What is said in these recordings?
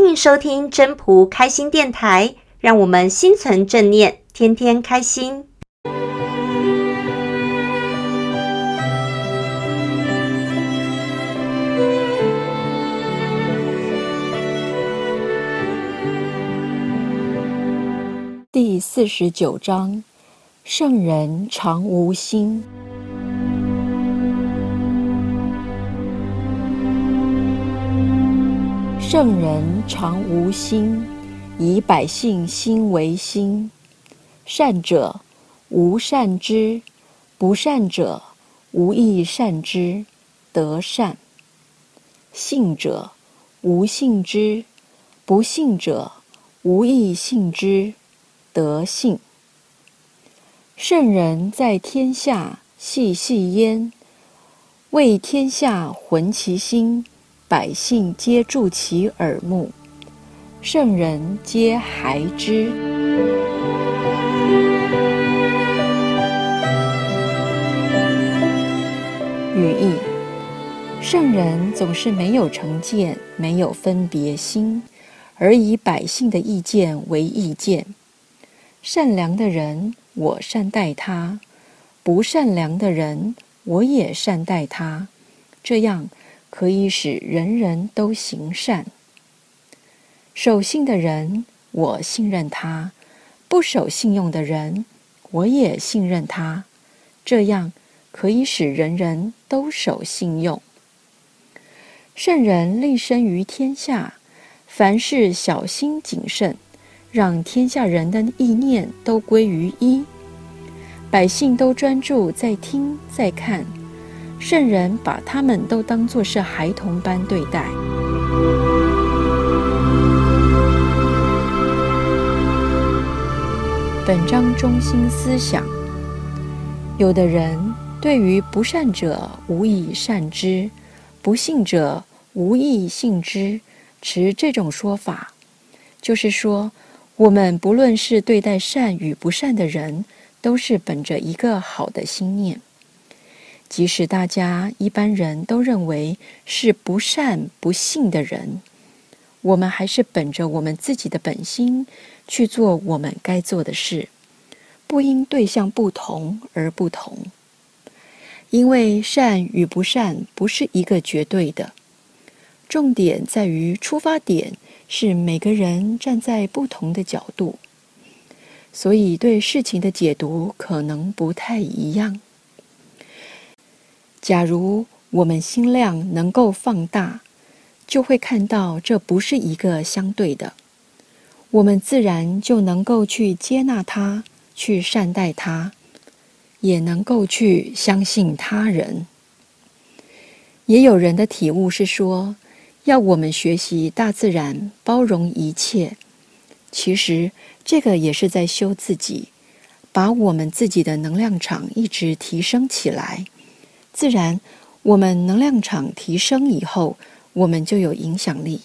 欢迎收听真朴开心电台，让我们心存正念，天天开心。第四十九章：圣人常无心。圣人常无心，以百姓心为心。善者无善之，不善者无亦善之，得善。信者无信之，不信者无亦信之，得信。圣人在天下细细焉，为天下浑其心。百姓皆助其耳目，圣人皆孩之。语义：圣人总是没有成见，没有分别心，而以百姓的意见为意见。善良的人，我善待他；不善良的人，我也善待他。这样。可以使人人都行善。守信的人，我信任他；不守信用的人，我也信任他。这样可以使人人都守信用。圣人立身于天下，凡事小心谨慎，让天下人的意念都归于一，百姓都专注在听在看。圣人把他们都当作是孩童般对待。本章中心思想：有的人对于不善者无以善之，不信者无以信之，持这种说法，就是说，我们不论是对待善与不善的人，都是本着一个好的心念。即使大家一般人都认为是不善不信的人，我们还是本着我们自己的本心去做我们该做的事，不因对象不同而不同。因为善与不善不是一个绝对的，重点在于出发点是每个人站在不同的角度，所以对事情的解读可能不太一样。假如我们心量能够放大，就会看到这不是一个相对的，我们自然就能够去接纳他，去善待他，也能够去相信他人。也有人的体悟是说，要我们学习大自然，包容一切。其实这个也是在修自己，把我们自己的能量场一直提升起来。自然，我们能量场提升以后，我们就有影响力，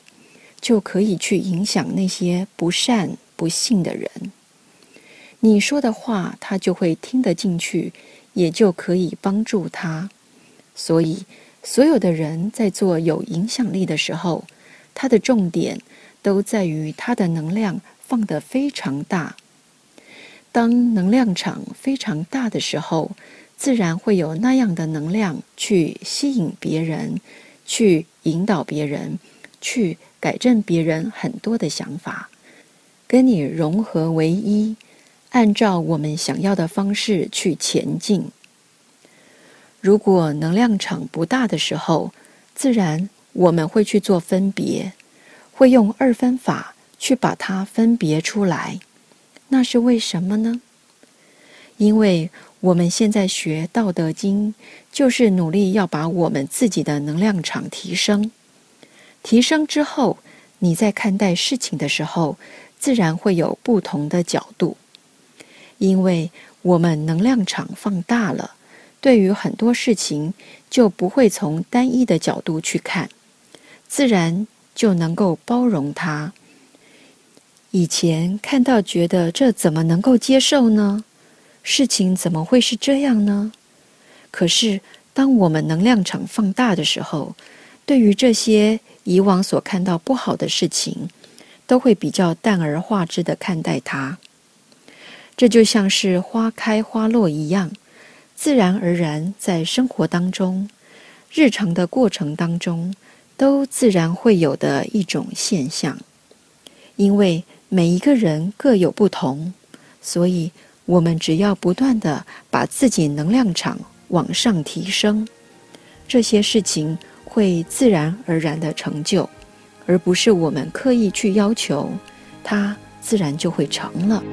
就可以去影响那些不善不信的人。你说的话，他就会听得进去，也就可以帮助他。所以，所有的人在做有影响力的时候，他的重点都在于他的能量放得非常大。当能量场非常大的时候，自然会有那样的能量去吸引别人，去引导别人，去改正别人很多的想法，跟你融合为一，按照我们想要的方式去前进。如果能量场不大的时候，自然我们会去做分别，会用二分法去把它分别出来。那是为什么呢？因为我们现在学《道德经》，就是努力要把我们自己的能量场提升。提升之后，你在看待事情的时候，自然会有不同的角度。因为我们能量场放大了，对于很多事情就不会从单一的角度去看，自然就能够包容它。以前看到觉得这怎么能够接受呢？事情怎么会是这样呢？可是，当我们能量场放大的时候，对于这些以往所看到不好的事情，都会比较淡而化之地看待它。这就像是花开花落一样，自然而然在生活当中、日常的过程当中，都自然会有的一种现象。因为每一个人各有不同，所以我们只要不断的把自己能量场往上提升，这些事情会自然而然的成就，而不是我们刻意去要求，它自然就会成了。